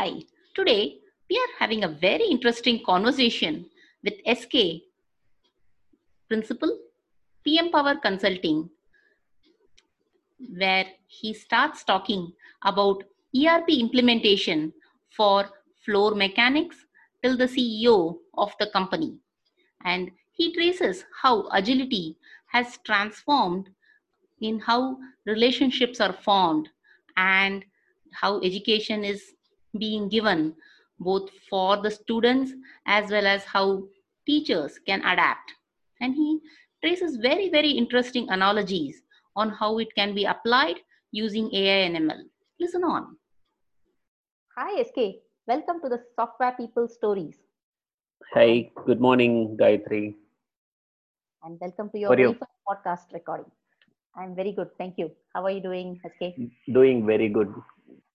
Hi, today we are having a very interesting conversation with SK, Principal, PM Power Consulting, where he starts talking about ERP implementation for floor mechanics till the CEO of the company. And he traces how agility has transformed in how relationships are formed and how education is being given both for the students as well as how teachers can adapt. And he traces very, very interesting analogies on how it can be applied using AI and ML. Listen on. Hi SK, welcome to the Software People Stories Hi, good morning, Gayatri. and welcome to your How very you? first podcast recording. I'm very good, thank you. How are you doing, SK? Doing very good.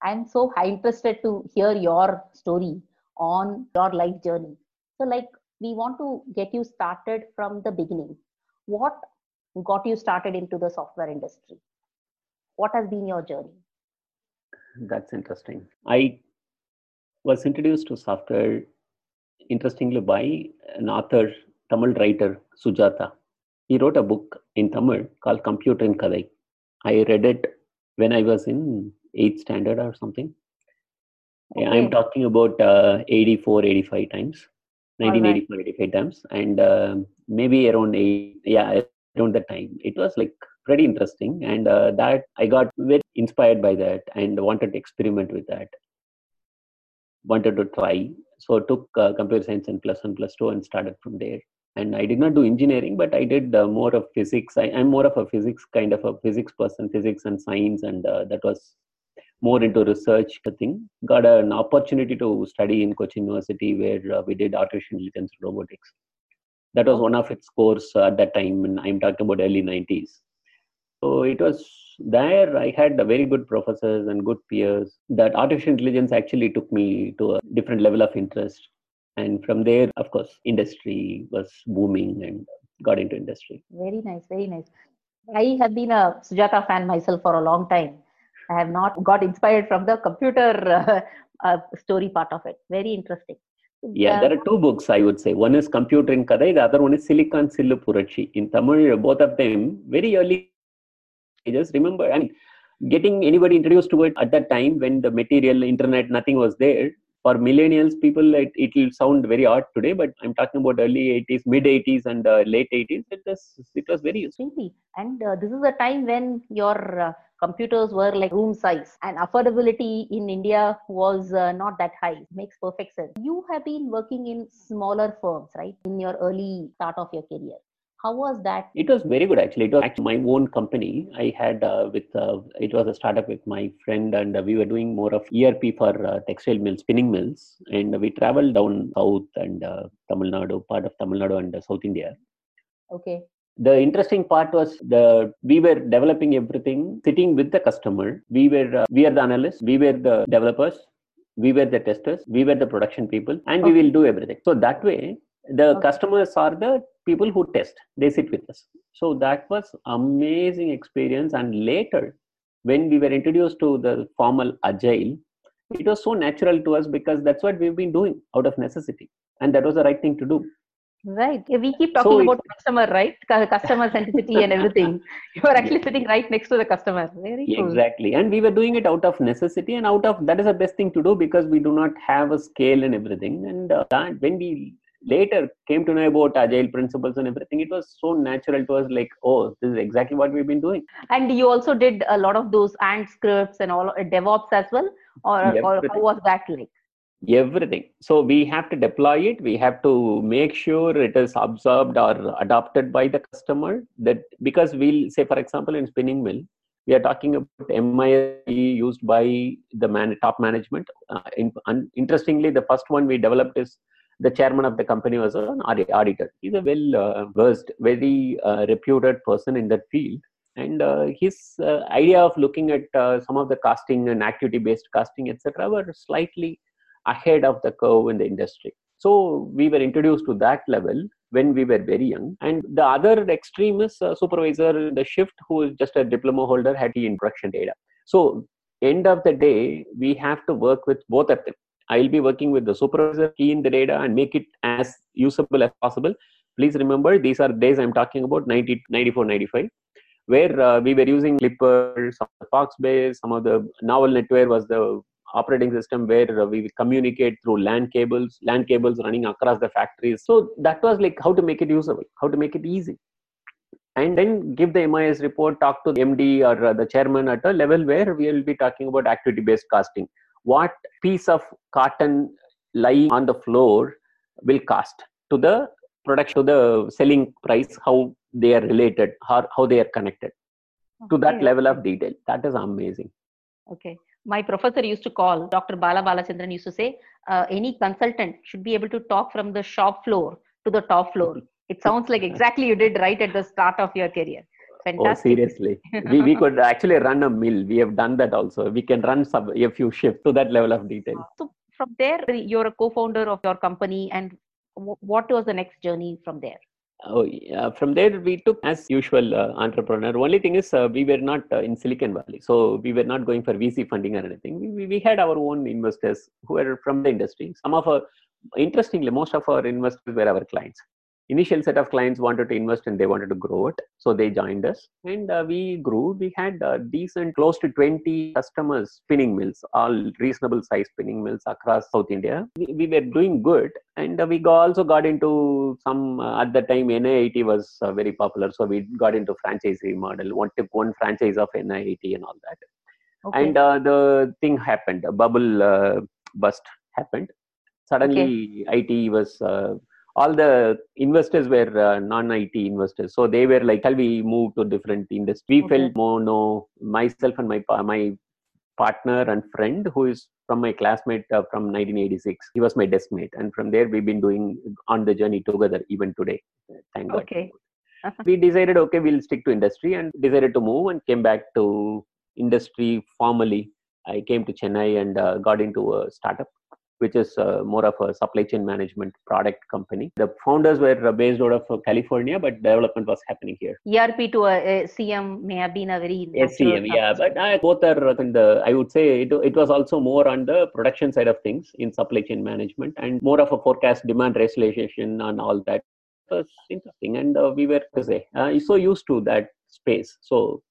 I'm so high interested to hear your story on your life journey. So, like, we want to get you started from the beginning. What got you started into the software industry? What has been your journey? That's interesting. I was introduced to software, interestingly, by an author, Tamil writer, Sujata. He wrote a book in Tamil called Computer in Kadai. I read it when I was in 8th standard or something. Yeah, I'm talking about uh, 84, 85 times, All right. 1984, 85 times, and uh, maybe around eight, yeah, around that time. It was like pretty interesting, and uh, that I got very inspired by that and wanted to experiment with that. Wanted to try, so I took uh, computer science and plus one, plus two, and started from there. And I did not do engineering, but I did uh, more of physics. I, I'm more of a physics kind of a physics person, physics and science, and uh, that was more into research thing. Got an opportunity to study in Cochin University where uh, we did artificial intelligence robotics. That was one of its course uh, at that time, and I'm talking about early 90s. So it was there. I had very good professors and good peers. That artificial intelligence actually took me to a different level of interest, and from there, of course, industry was booming and got into industry. Very nice, very nice. I have been a Sujata fan myself for a long time. I have not got inspired from the computer uh, uh, story part of it. Very interesting. Yeah, there are two books I would say. One is Computer in Kadai, the other one is Silicon Sillu Purachi. In Tamil, both of them very early. I just remember, I mean, getting anybody introduced to it at that time when the material, internet, nothing was there. For millennials, people, it, it will sound very odd today, but I'm talking about early 80s, mid 80s, and uh, late 80s. It was, it was very useful. And uh, this is a time when your uh, computers were like room size and affordability in India was uh, not that high. Makes perfect sense. You have been working in smaller firms, right? In your early start of your career. How was that? It was very good actually. It was actually my own company. I had uh, with uh, it was a startup with my friend, and uh, we were doing more of ERP for uh, textile mills, spinning mills, and we traveled down south and uh, Tamil Nadu, part of Tamil Nadu and uh, South India. Okay. The interesting part was the we were developing everything, sitting with the customer. We were uh, we are the analysts, we were the developers, we were the testers, we were the production people, and we will do everything. So that way, the Okay. customers are the people who test. They sit with us. So that was amazing experience. And later, when we were introduced to the formal agile, it was so natural to us because that's what we've been doing out of necessity, and that was the right thing to do. Right. We keep So talking it- about customer, right? Customer centricity and everything. You are actually sitting right next to the customer. Very cool. exactly and we were doing it out of necessity and out of that is the best thing to do because we do not have a scale and everything and uh, that when we later came to know about agile principles and everything it was so natural to us like oh this is exactly what we've been doing And you also did a lot of those and scripts and all uh, DevOps as well, or, or how was that like? everything so we have to deploy it we have to make sure it is absorbed or adopted by the customer that because we'll say for example in spinning mill we are talking about MIS used by the man, top management. Uh, in, un, interestingly, the first one we developed is the chairman of the company was an auditor. He's a well uh, versed, very uh, reputed person in that field. And uh, his uh, idea of looking at uh, some of the costing and activity based costing, etc., were slightly ahead of the curve in the industry. So we were introduced to that level when we were very young. And the other extreme is uh, supervisor, the shift, who is just a diploma holder, had the production data. So end of the day, we have to work with both of them. I'll be working with the supervisor, key in the data and make it as usable as possible. Please remember, these are days I'm talking about 90, 94, 95 where uh, we were using Clipper, some of the Foxbase, some of the Novell NetWare was the operating system where we communicate through LAN cables, LAN cables running across the factories. So that was like how to make it usable, how to make it easy. And then give the MIS report, talk to the MD or the chairman at a level where we will be talking about activity based costing. What piece of cotton lying on the floor will cost to the production, to the selling price, how they are related, how, how they are connected to that level of detail. That is amazing. Okay my professor used to call Dr. Bala Balachandran used to say uh, any consultant should be able to talk from the shop floor to the top floor. It sounds like exactly you did right at the start of your career. Fantastic. Oh, seriously. we, we could actually run a mill. We have done that also. We can run some, a few shifts to that level of detail. So from there, you're a co-founder of your company and what was the next journey from there? Oh, yeah. From there, we took as usual uh, entrepreneur. Only thing is, uh, we were not uh, in Silicon Valley, so we were not going for VC funding or anything. We, we, we had our own investors who were from the industry. Some of our, interestingly, most of our investors were our clients initial set of clients wanted to invest and they wanted to grow it so they joined us. And uh, we grew. We had uh, decent close to 20 customers spinning mills all reasonable size spinning mills across south india. We, we were doing good. And uh, we also got into some uh, at the time NIIT was uh, very popular. So we got into franchisee model one took one franchise of NIIT and all that. Okay. and uh, the thing happened. A bubble bust happened. Suddenly okay. it was all the investors were uh, non-IT investors. So they were like, shall we move to different industry? We okay. felt more no, myself and my my partner and friend who is from my classmate uh, from 1986. He was my desk mate. And from there, we've been doing on the journey together even today. Thank God. Okay. we decided, okay, we'll stick to industry and decided to move and came back to industry formally. I came to Chennai and uh, got into a startup which is uh, more of a supply chain management product company. The founders were based out of uh, California, but development was happening here. ERP to a, CM may have been a very SCM, yeah, but uh, both are in the. I would say it, it was also more on the production side of things in supply chain management and more of a forecast demand rationalization and all that. It was interesting, and uh, we were say, uh, so used to that space. So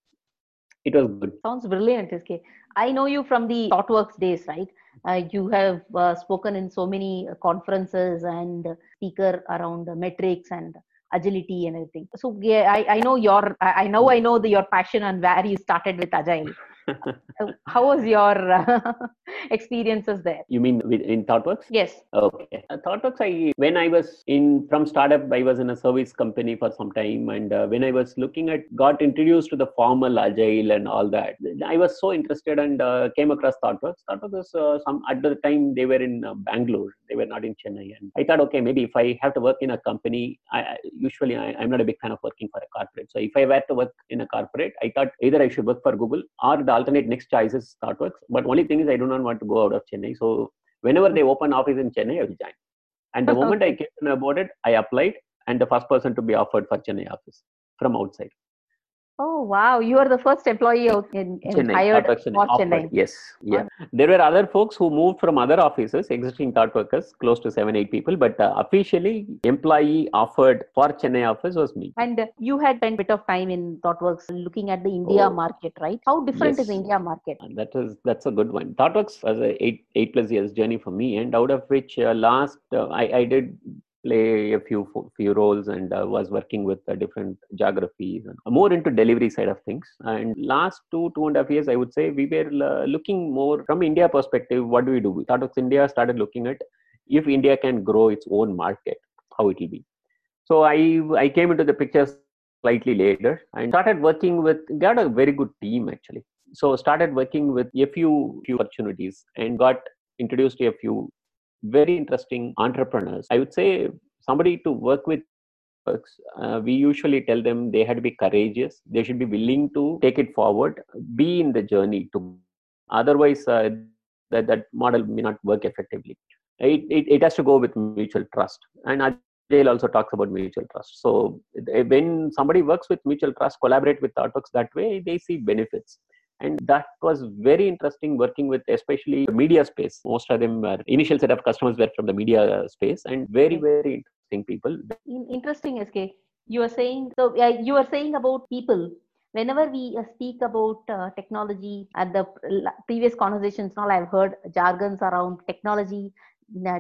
it was good. Sounds brilliant, SK. I know you from the ThoughtWorks days, right? Uh, you have uh, spoken in so many conferences and speaker around metrics and agility and everything. So yeah, I, I know your I know I know the, your passion and where you started with agile. How was your uh, experiences there? You mean in thoughtworks? Yes. Okay. Uh, thoughtworks i when i was in from startup i was in a service company for some time and uh, when i was looking at got introduced to the formal agile and all that i was so interested and uh, came across thoughtworks. Thoughtworks was uh, some at the time they were in uh, bangalore they were not in chennai and i thought okay maybe if i have to work in a company I, usually I, i'm not a big fan of working for a corporate so if i were to work in a corporate i thought either i should work for google or the alternate next choices is ThoughtWorks. But only thing is, I do not want to go out of Chennai. So whenever they open office in Chennai, I will join. And the moment I came to know about it, I applied, and the first person to be offered for Chennai office from outside. Oh wow! You are the first employee out in, in Chennai, hired for Chennai. Yes, yeah. There were other folks who moved from other offices, existing thought workers, close to seven, eight people. But uh, officially, employee offered for Chennai office was me. And you had spent a bit of time in ThoughtWorks looking at the India oh, market, right? How different yes. is India market? That is that's a good one. ThoughtWorks was a eight eight plus years journey for me, and out of which uh, last uh, I I did play a few few roles and uh, was working with uh, different geographies and more into delivery side of things. And last two two and a half years i would say we were uh, looking more from india perspective what do we do? We thought of india started looking at if india can grow its own market how it will be. So i i came into the picture slightly later and started working with got a very good team actually. So started working with a few few opportunities and got introduced to a few very interesting entrepreneurs. I would say somebody to work with uh, we usually tell them they had to be courageous. They should be willing to take it forward be in the journey to otherwise uh, that, that model may not work effectively. It, it, it has to go with mutual trust. And Agile also talks about mutual trust. So when somebody works with mutual trust collaborate with ThoughtWorks that way they see benefits and that was very interesting working with especially the media space. Most of them were initial set of customers were from the media space and very very interesting people. Interesting sk you are saying so uh, you are saying about people. Whenever we uh, speak about uh, technology at the previous conversations now i've heard jargons around technology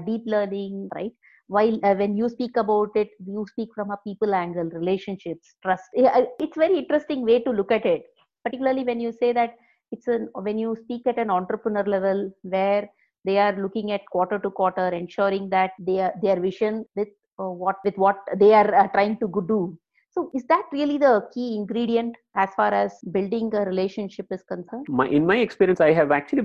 deep learning right? While uh, when you speak about it you speak from a people angle relationships trust. It's very interesting way to look at it particularly when you say that it's a when you speak at an entrepreneur level where they are looking at quarter to quarter ensuring that their their vision with uh, what with what they are uh, trying to do. So is that really the key ingredient as far as building a relationship is concerned? My, in my experience i have actually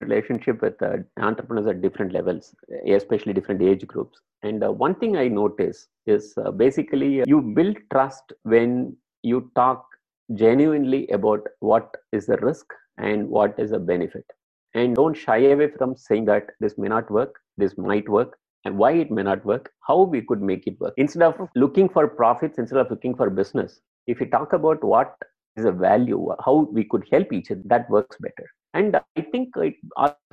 relationship with uh, entrepreneurs at different levels especially different age groups. And uh, one thing i notice is uh, basically you build trust when you talk genuinely about what is the risk and what is the benefit. And don't shy away from saying that this may not work this might work and why it may not work how we could make it work. Instead of looking for profits instead of looking for business if we talk about what is a value how we could help each other that works better. And i think it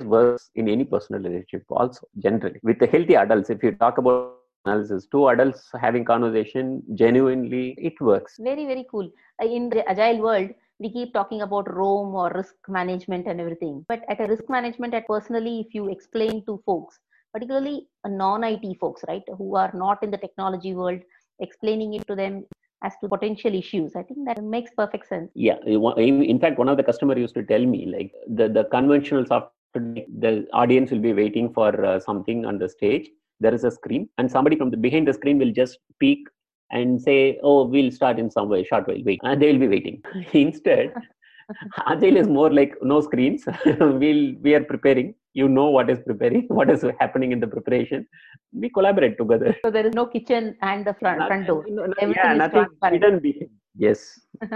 works in any personal relationship also generally. With the healthy adults if you talk about analysis. Two adults having conversation genuinely it works. Very very cool. Uh, in the agile world we keep talking about ROAM or risk management and everything. But at a risk management at personally if you explain to folks particularly non-it folks right who are not in the technology world explaining it to them as to potential issues i think that makes perfect sense. Yeah. In fact one of the customer used to tell me like the the conventional software the audience will be waiting for uh, something on the stage there is a screen and somebody from the behind the screen will just peek and say oh we'll start in some way short while wait. And they will be waiting. Instead agile is more like no screens. We'll we are preparing you know what is preparing what is happening in the preparation we collaborate together. So there is no kitchen and the front, front door. No, no, yeah, nothing hidden behind. Yes.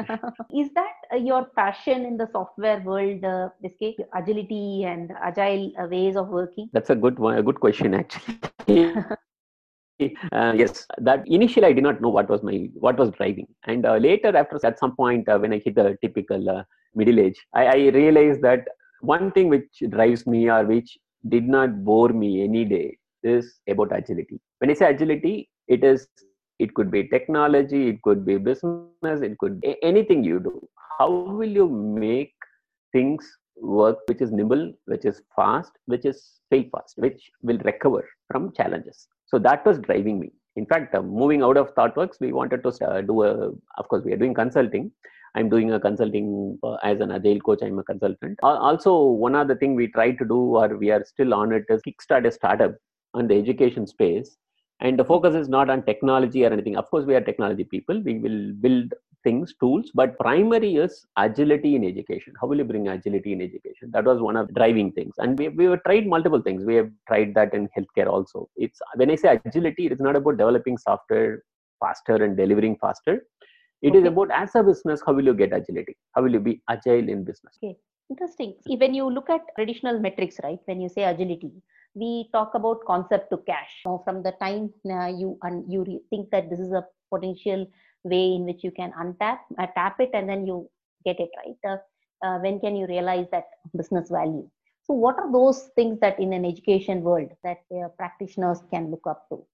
Is that uh, your passion in the software world uh, agility and agile uh, ways of working? That's a good one a good question actually. Uh, yes that initially i did not know what was my what was driving. And uh, later after at some point uh, when i hit the typical uh, middle age I, I, realized that one thing which drives me or which did not bore me any day is about agility. When i say agility it is it could be technology it could be business it could be anything you do. How will you make things work which is nimble which is fast which is fail fast which will recover from challenges? So that was driving me. In fact uh, moving out of thoughtworks we wanted to uh, do a of course we are doing consulting i'm doing a consulting uh, as an agile coach i'm a consultant. Also one other thing we try to do or we are still on it is kickstart a startup on the education space. And the focus is not on technology or anything. Of course we are technology people. We will build things tools but primary is agility in education. How will you bring agility in education? That was one of the driving things. And we, we have tried multiple things. We have tried that in healthcare also. It's when i say agility it's not about developing software faster and delivering faster It okay. is about as a business how will you get agility how will you be agile in business okay interesting when you look at traditional metrics right when you say agility we talk about concept to cash. So from the time uh, you un- you think that this is a potential way in which you can untap, uh, tap it, and then you get it right. Uh, uh, when can you realize that business value? So what are those things that in an education world that uh, practitioners can look up to?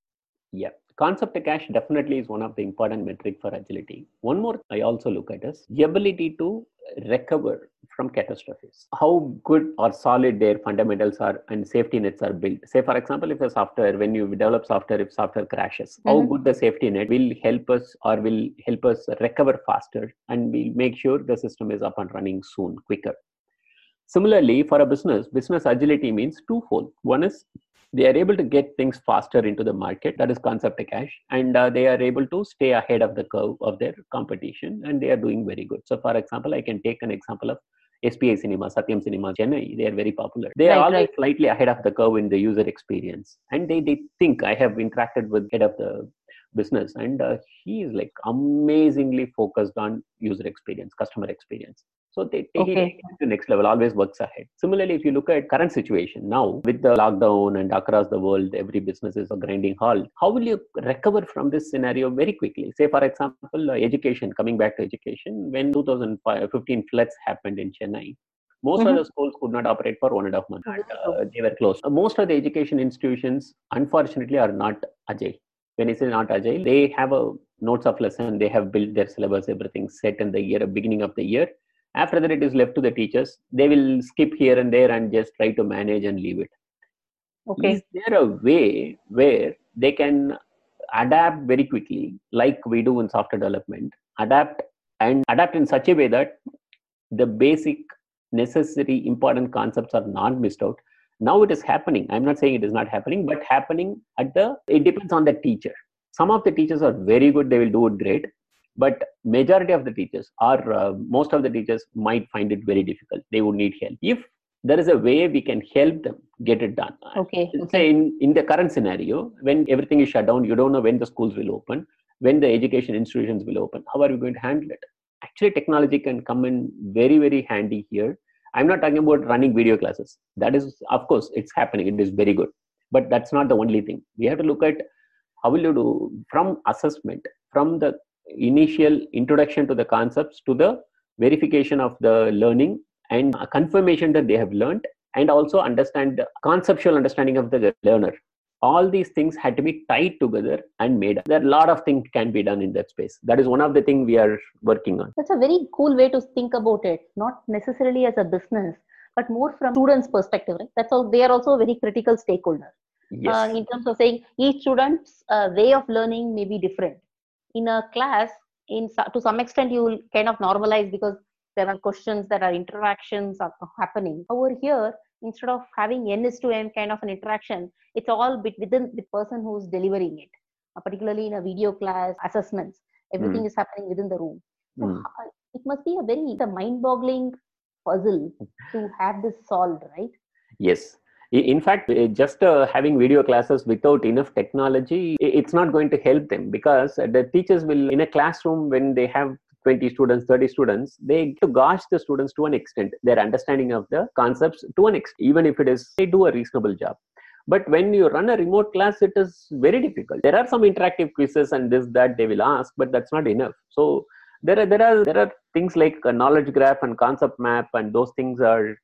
Yeah, concept to cash definitely is one of the important metric for agility. One more I also look at is the ability to recover from catastrophes. How good or solid their fundamentals are and safety nets are built. Say, for example, if a software, when you develop software, if software crashes, how Mhm. good the safety net will help us or will help us recover faster and we'll make sure the system is up and running soon, quicker. Similarly, for a business, business agility means twofold. One is they are able to get things faster into the market, that is concept to cash, and uh, they are able to stay ahead of the curve of their competition, and they are doing very good. So, for example, I can take an example of SPI Cinema, Satyam Cinema, Chennai. They are very popular. They are Right, always right. slightly ahead of the curve in the user experience, and they they think I have interacted with head of the business, and uh, he is like amazingly focused on user experience, customer experience. So they take Okay. it to the next level, always works ahead. Similarly, if you look at current situation now with the lockdown and across the world, every business is a grinding halt. How will you recover from this scenario very quickly? Say, for example, uh, education, coming back to education, when 2015 floods happened in Chennai, most of Mhm. the schools could not operate for one and a half months. Uh, they were closed. Uh, most of the education institutions, unfortunately, are not agile. When I say not agile, they have a notes of lesson. They have built their syllabus, everything set in the year, beginning of the year. After that, it is left to the teachers. They will skip here and there and just try to manage and leave it. Okay. Is there a way where they can adapt very quickly, like we do in software development, adapt and adapt in such a way that the basic necessary important concepts are not missed out now it is happening i'm not saying it is not happening but happening at the it depends on the teacher some of the teachers are very good they will do it great but majority of the teachers or uh, most of the teachers might find it very difficult. They would need help. If there is a way we can help them get it done Okay. say in, in the current scenario when everything is shut down you don't know when the schools will open when the education institutions will open how are you going to handle it? Actually technology can come in very very handy here. I'm not talking about running video classes. That is of course it's happening. It is very good. But that's not the only thing. We have to look at how will you do from assessment from the initial introduction to the concepts to the verification of the learning and confirmation that they have learned and also understand the conceptual understanding of the learner all these things had to be tied together and made there are a lot of things can be done in that space that is one of the things we are working on That's a very cool way to think about it. Not necessarily as a business, but more from students' perspective. Right? That's all. They are also a very critical stakeholder. yes uh, in terms of saying each student's uh, way of learning may be different. In a class, in to some extent, you will kind of normalize because there are questions, that are interactions are happening. Over here, instead of having n is to n kind of an interaction, it's all within the person who's delivering it. Uh, particularly in a video class, assessments, everything is happening within the room. So Mm. it must be a very the mind-boggling puzzle to have this solved, right? Yes. In fact, just uh, having video classes without enough technology, it's not going to help them because the teachers will, in a classroom, when they have 20 students, 30 students, they gauge the students to an extent, their understanding of the concepts to an extent, even if it is, they do a reasonable job. But when you run a remote class, it is very difficult. There are some interactive quizzes and this, that they will ask, but that's not enough. So there are, there are, there are things like a knowledge graph and concept map, and those things are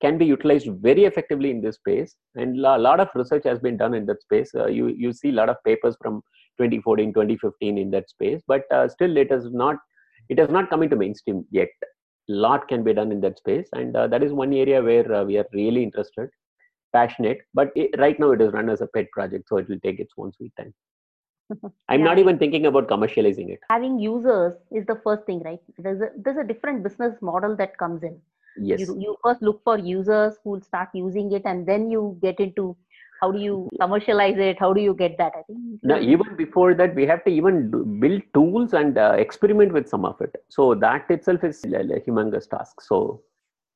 can be utilized very effectively in this space. And a lot of research has been done in that space. Uh, you you see a lot of papers from 2014 2015 in that space. But uh, still it is not it has not come into mainstream yet. Lot can be done in that space. And uh, that is one area where uh, we are really interested passionate. But it, right now it is run as a pet project so it will take its own sweet time. I'm not even thinking about commercializing it. Having users is the first thing right? There's a there's a different business model that comes in yes you, you first look for users who will start using it and then you get into how do you commercialize it how do you get that i think Now, even before that, we have to even do, build tools and uh, experiment with some of it. So that itself is a, a humongous task. So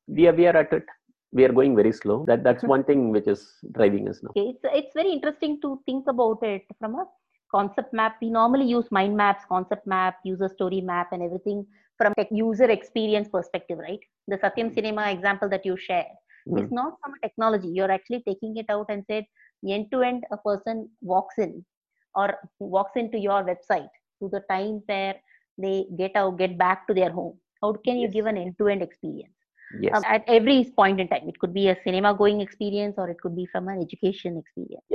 we are, we are at it. We are going very slow. That that's one thing which is driving us now. okay it's, it's very interesting to think about it from a concept map we normally use mind maps concept map user story map and everything from tech user experience perspective right the satyam cinema example that you shared Mm. is not from a technology you're actually taking it out and said end to end a person walks in or walks into your website to the time where they get out get back to their home how can you Yes. give an end to end experience Yes. um, at every point in time it could be a cinema going experience or it could be from an education experience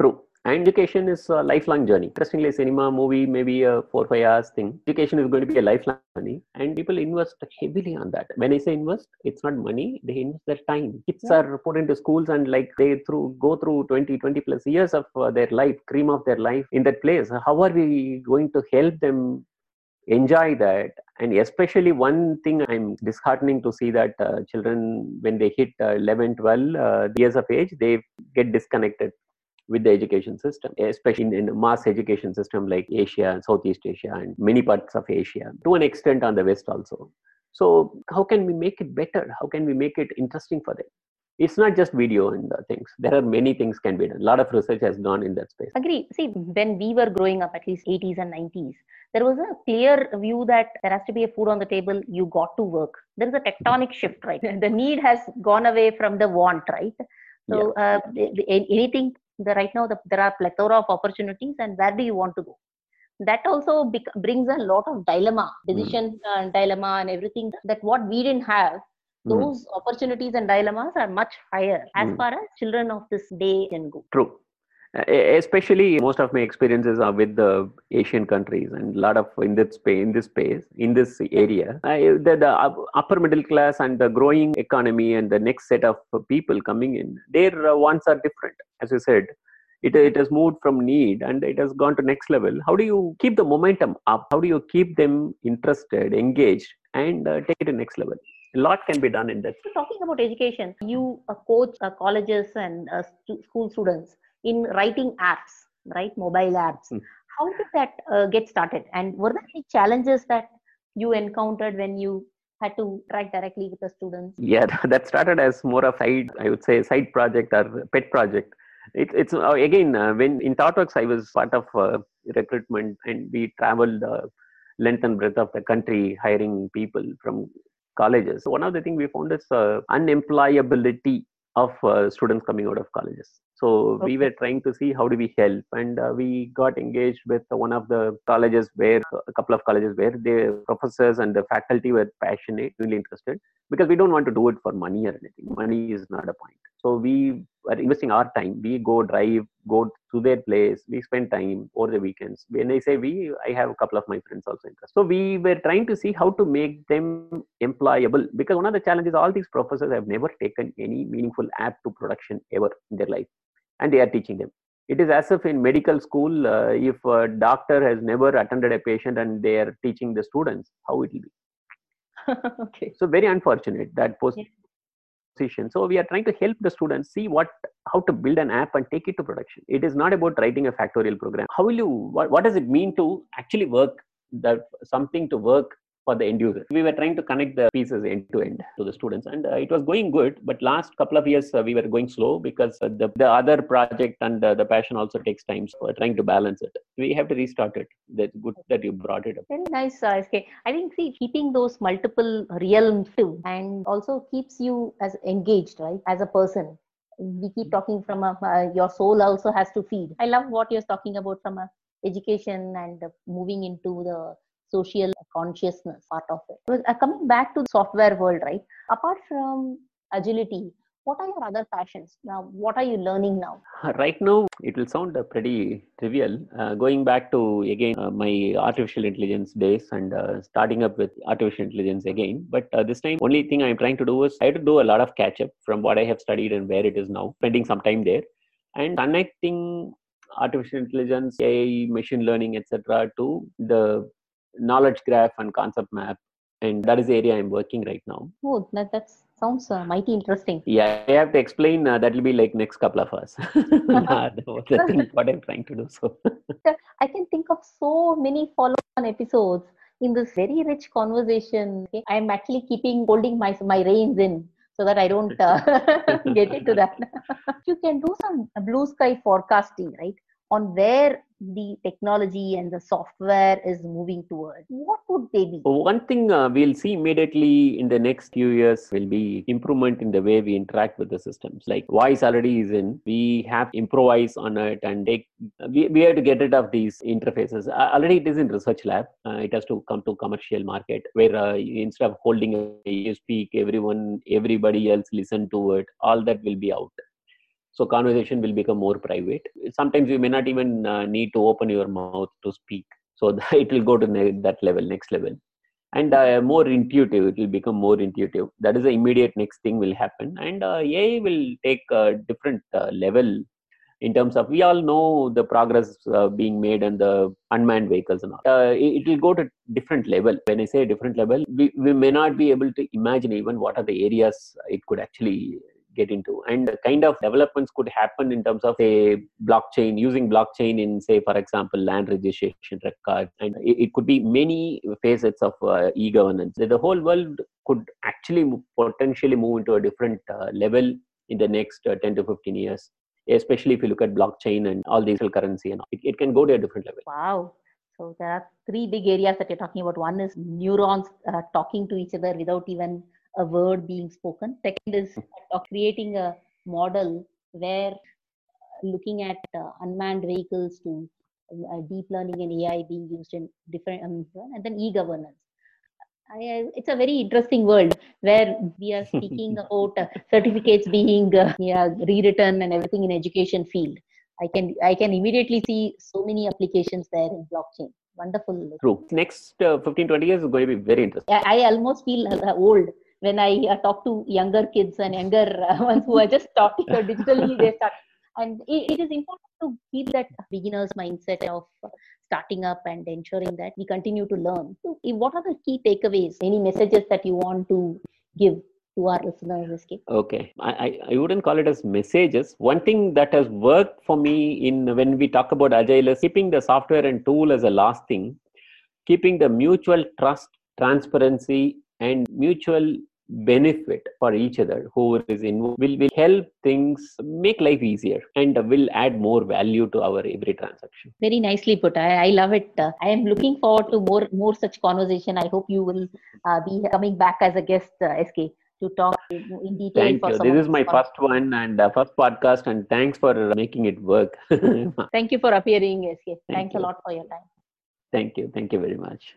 True. And education is a lifelong journey. Interestingly, cinema, movie, maybe a four five hours thing. Education is going to be a lifelong journey, and people invest heavily on that. When I say invest, it's not money; they invest their time. Kids Yeah. are put into schools and like they through go through 20, 20 plus years of uh, their life, cream of their life in that place. How are we going to help them enjoy that and especially one thing i'm disheartening to see that uh, children when they hit uh, 11 12 uh, years of age they get disconnected with the education system especially in, in a mass education system like asia and southeast asia and many parts of asia to an extent on the west also so how can we make it better how can we make it interesting for them it's not just video and uh, things there are many things can be done a lot of research has gone in that space Agree. See, when we were growing up, at least 80s and 90s, there was a clear view that there has to be a food on the table. You got to work. There is a tectonic shift, right? The need has gone away from the want, right? So, uh, the, the, anything the, right now, the, there are plethora of opportunities, and where do you want to go? That also bec- brings a lot of dilemma, decision uh, dilemma, and everything that what we didn't have. Mm, Those opportunities and dilemmas are much higher as Mm. far as children of this day can go. True. Uh, especially most of my experiences are with the Asian countries and a lot of in this space, in this space, in this area. I, the, the upper middle class and the growing economy and the next set of people coming in, their uh, wants are different. As you said, it, it has moved from need and it has gone to next level. How do you keep the momentum up? How do you keep them interested, engaged, and uh, take it to next level? A lot can be done in that. So talking about education, you uh, coach uh, colleges and uh, school students in writing apps, right? Mobile apps. Hmm. How did that uh, get started? And were there any challenges that you encountered when you had to interact directly with the students? yeah that started as more of side i would say side project or pet project it, it's uh, again uh, when in thoughtworks i was part of uh, recruitment and we traveled uh, length and breadth of the country hiring people from colleges so one of the things we found is uh, unemployability of uh, students coming out of colleges so we were trying to see how do we help and uh, we got engaged with one of the colleges where a couple of colleges where the professors and the faculty were passionate really interested because we don't want to do it for money or anything. Money is not a point. So we are investing our time. We go drive, go to their place. We spend time over the weekends. When I say we, I have a couple of my friends also interested. So we were trying to see how to make them employable because one of the challenges all these professors have never taken any meaningful app to production ever in their life, and they are teaching them. It is as if in medical school, uh, if a doctor has never attended a patient and they are teaching the students, how it will be okay. so very unfortunate that post Yeah. position so we are trying to help the students see what how to build an app and take it to production it is not about writing a factorial program how will you what, what does it mean to actually work that something to work for the end user we were trying to connect the pieces end to end to the students and uh, it was going good but last couple of years uh, we were going slow because uh, the, the other project and uh, the passion also takes time so we're trying to balance it we have to restart it that's good that you brought it up Very nice, uh, SK. I think see keeping those multiple realms too, and also keeps you as engaged, right, as a person. We keep talking from a, uh, your soul also has to feed. I love what you're talking about from a education and uh, moving into the social consciousness part of it. Uh, coming back to the software world, right? Apart from agility, what are your other passions now? What are you learning now? Uh, Right now, it will sound uh, pretty trivial. Uh, going back to again uh, my artificial intelligence days and uh, starting up with artificial intelligence again. But this time, only thing I'm trying to do is I have to do a lot of catch up from what I have studied and where it is now, spending some time there, and connecting artificial intelligence, AI, machine learning, etc., to the knowledge graph and concept map. And that is the area I'm working right now. Oh, that that sounds uh, mighty interesting. Yeah, I have to explain. Uh, that will be like next couple of hours. Nah, that the thing what I'm trying to do. So I can think of so many follow-on episodes in this very rich conversation. Okay? I'm actually keeping holding my my reins in so that I don't uh, get into that. you can do some blue sky forecasting, right? On where the technology and the software is moving towards. What would they be? one thing uh, we'll see immediately in the next few years will be improvement in the way we interact with the systems. Like voice already is in, we have improvise on it and take. We, we have to get rid of these interfaces. Uh, already it is in research lab. Uh, it has to come to commercial market where uh, instead of holding a speak, everyone, everybody else listen to it. All that will be out. So conversation will become more private. Sometimes you may not even uh, need to open your mouth to speak. So it will go to that level next level. And uh, more intuitive it will become more intuitive. That is the immediate next thing will happen. And uh, ai will take a different uh, level in terms of we all know the progress uh, being made on the unmanned vehicles and all. Uh, it, it, will go to different level. When I say different level, we, we may not be able to imagine even what are the areas it could actually get into and the kind of developments could happen in terms of say blockchain using blockchain in say for example land registration record and it, it could be many facets of uh, e-governance the whole world could actually potentially move into a different uh, level in the next uh, 10 to 15 years especially if you look at blockchain and all digital currency and. It, it can go to a different level. Wow. So there are three big areas that you're talking about. One is neurons uh, talking to each other without even a word being spoken. Second is uh, creating a model where uh, looking at uh, unmanned vehicles to uh, deep learning and AI being used in different, um, and then e-governance. I, it's a very interesting world where we are speaking about uh, certificates being uh, yeah, rewritten and everything in education field. I can I can immediately see so many applications there in blockchain. Wonderful. True. Next uh, 15, 20 years is going to be very interesting. I, I almost feel old when I uh, talk to younger kids and younger uh, ones who are just talking digitally. They start, and it, it is important to keep that beginner's mindset of starting up and ensuring that we continue to learn. So, what are the key takeaways? Any messages that you want to give to our listeners, Okay, I, I wouldn't call it as messages. One thing that has worked for me in when we talk about agile is keeping the software and tool as a last thing, keeping the mutual trust, transparency, and mutual benefit for each other who is involved will, will help things make life easier and will add more value to our every transaction. Very nicely put. I, I love it. Uh, i am looking forward to more more such conversation. I hope you will uh, be coming back as a guest uh, sk to talk in detail thank you. this is my first one and uh, first podcast and thanks for making it work. Thank you for appearing sk Thank thanks you. a lot for your time. Thank you. Thank you very much